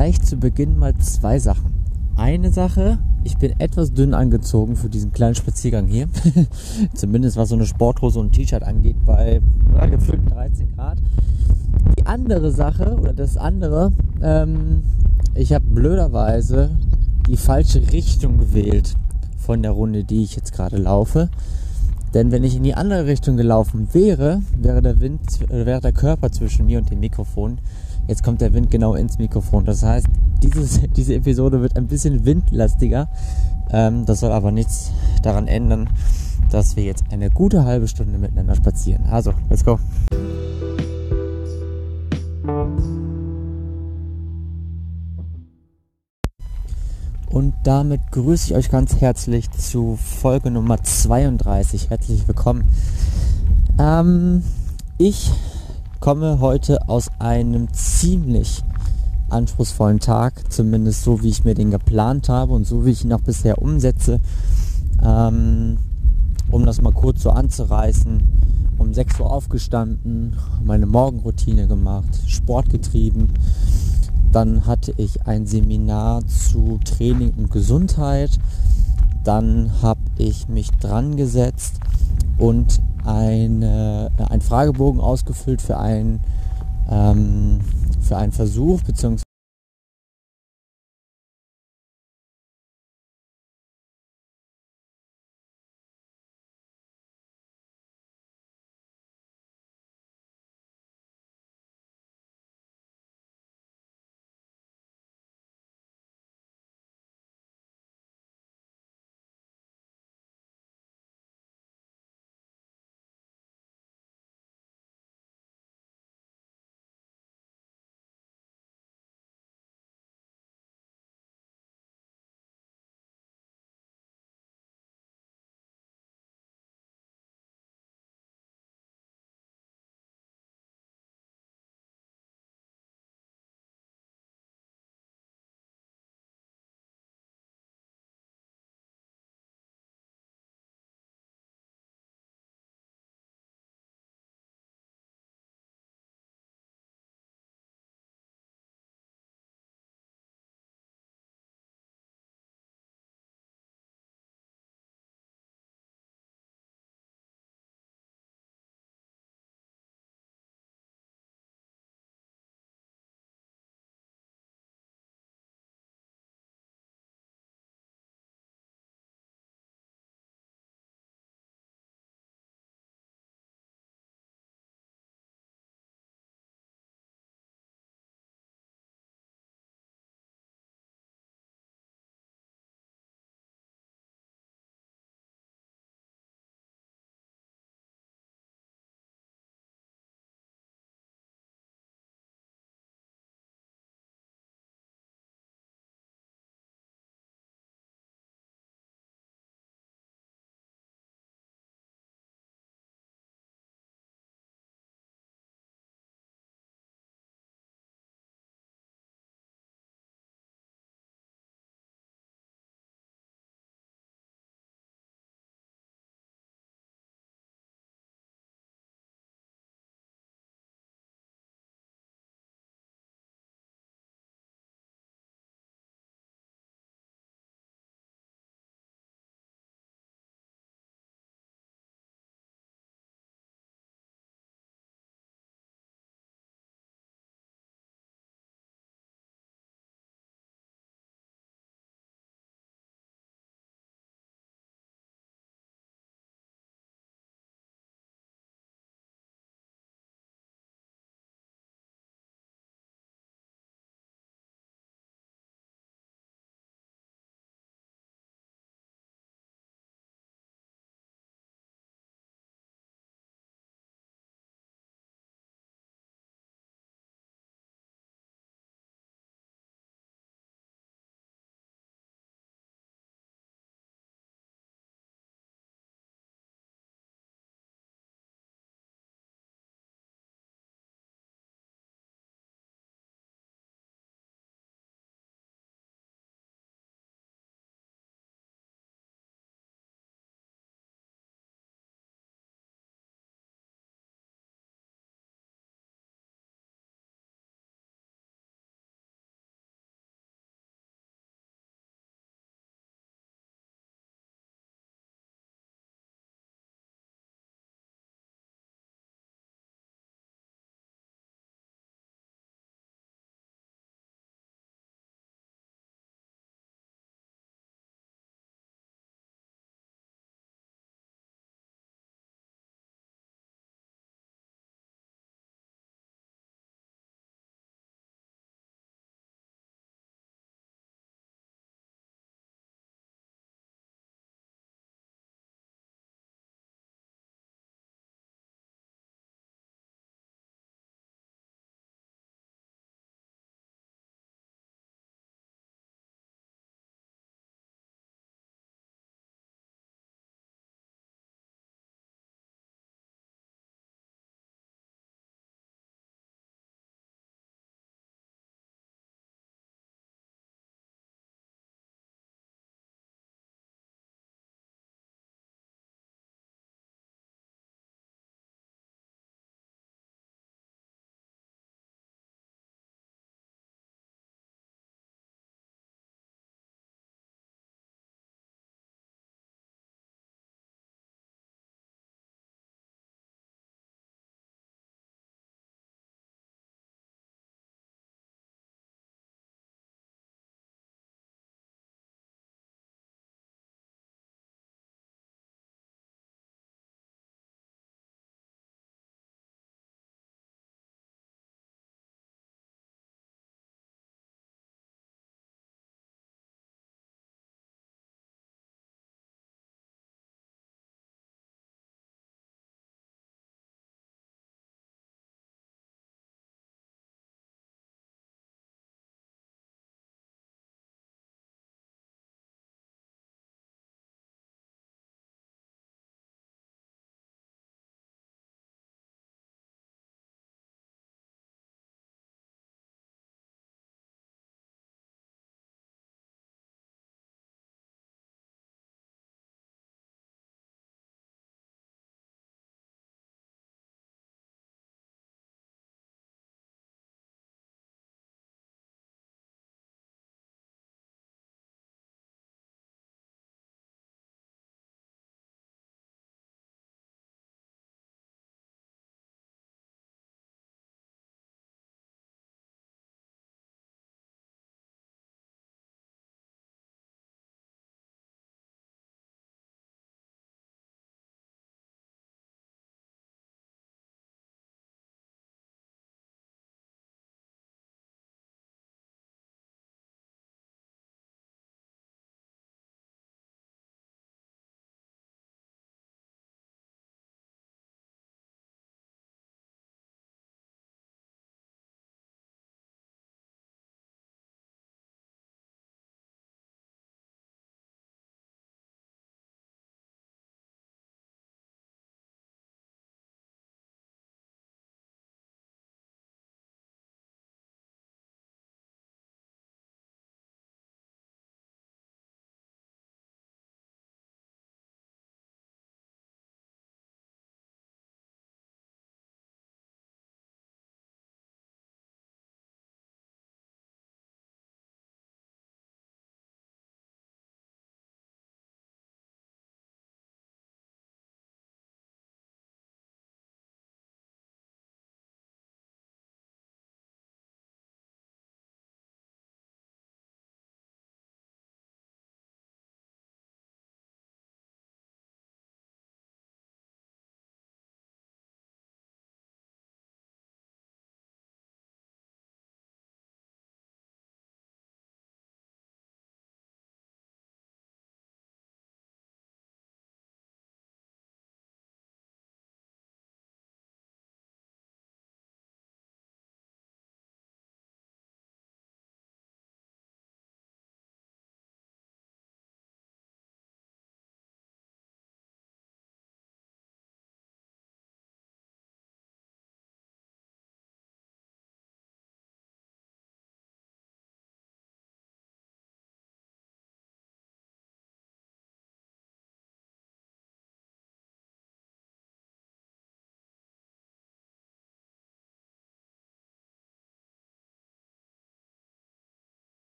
gleich zu Beginn mal zwei Sachen. Eine Sache, ich bin etwas dünn angezogen für diesen kleinen Spaziergang hier. Zumindest was so eine Sporthose und ein T-Shirt angeht, bei ja, gefühlten 13 Grad. Die andere Sache, oder das andere, ähm, ich habe blöderweise die falsche Richtung gewählt von der Runde, die ich jetzt gerade laufe. Denn wenn ich in die andere Richtung gelaufen wäre, wäre der Wind, wäre der Körper zwischen mir und dem Mikrofon. Jetzt kommt der Wind genau ins Mikrofon. Das heißt, dieses, diese Episode wird ein bisschen windlastiger. Ähm, das soll aber nichts daran ändern, dass wir jetzt eine gute halbe Stunde miteinander spazieren. Also, let's go. Und damit grüße ich euch ganz herzlich zu Folge Nummer 32. Herzlich willkommen. Ähm, ich komme heute aus einem ziemlich anspruchsvollen Tag, zumindest so wie ich mir den geplant habe und so wie ich ihn auch bisher umsetze. Ähm, um das mal kurz so anzureißen, um 6 Uhr aufgestanden, meine Morgenroutine gemacht, Sport getrieben, dann hatte ich ein Seminar zu Training und Gesundheit. Dann habe ich mich dran gesetzt und eine, äh, einen Fragebogen ausgefüllt für einen, ähm, für einen Versuch bzw.